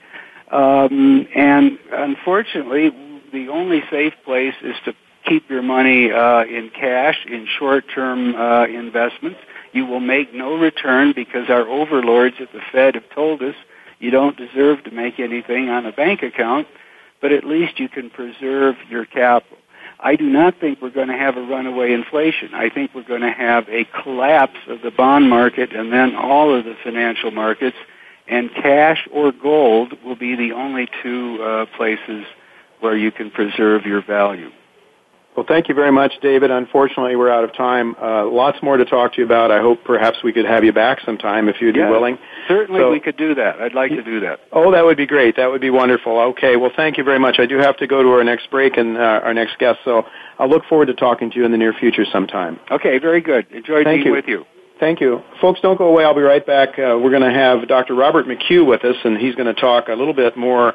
Um, and unfortunately, the only safe place is to keep your money uh, in cash, in short-term uh, investments you will make no return because our overlords at the Fed have told us you don't deserve to make anything on a bank account, but at least you can preserve your capital. I do not think we're going to have a runaway inflation. I think we're going to have a collapse of the bond market and then all of the financial markets, and cash or gold will be the only two uh, places where you can preserve your value. Well, thank you very much, David. Unfortunately, we're out of time. Uh, lots more to talk to you about. I hope perhaps we could have you back sometime if you'd yeah, be willing. Certainly, so, we could do that. I'd like to do that. Oh, that would be great. That would be wonderful. Okay. Well, thank you very much. I do have to go to our next break and uh, our next guest, so I'll look forward to talking to you in the near future sometime. Okay. Very good. Enjoy thank being you. with you. Thank you. Folks, don't go away. I'll be right back. Uh, we're going to have Dr. Robert McHugh with us, and he's going to talk a little bit more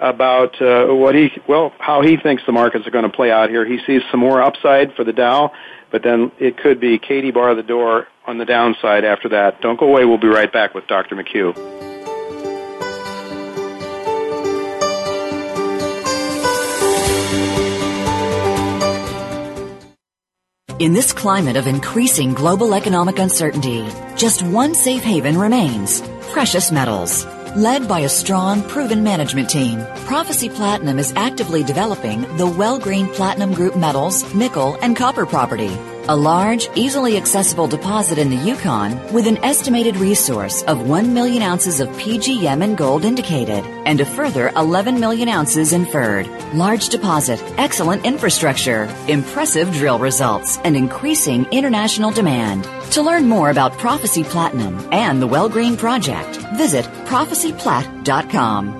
about uh, what he well how he thinks the markets are going to play out here. He sees some more upside for the Dow, but then it could be Katie bar the door on the downside after that. Don't go away. We'll be right back with Dr. McHugh. In this climate of increasing global economic uncertainty, just one safe haven remains precious metals. Led by a strong, proven management team, Prophecy Platinum is actively developing the Wellgreen Platinum Group metals, nickel, and copper property. A large, easily accessible deposit in the Yukon with an estimated resource of 1 million ounces of PGM and gold indicated and a further 11 million ounces inferred. Large deposit, excellent infrastructure, impressive drill results, and increasing international demand. To learn more about Prophecy Platinum and the Wellgreen Project, visit prophecyplat.com.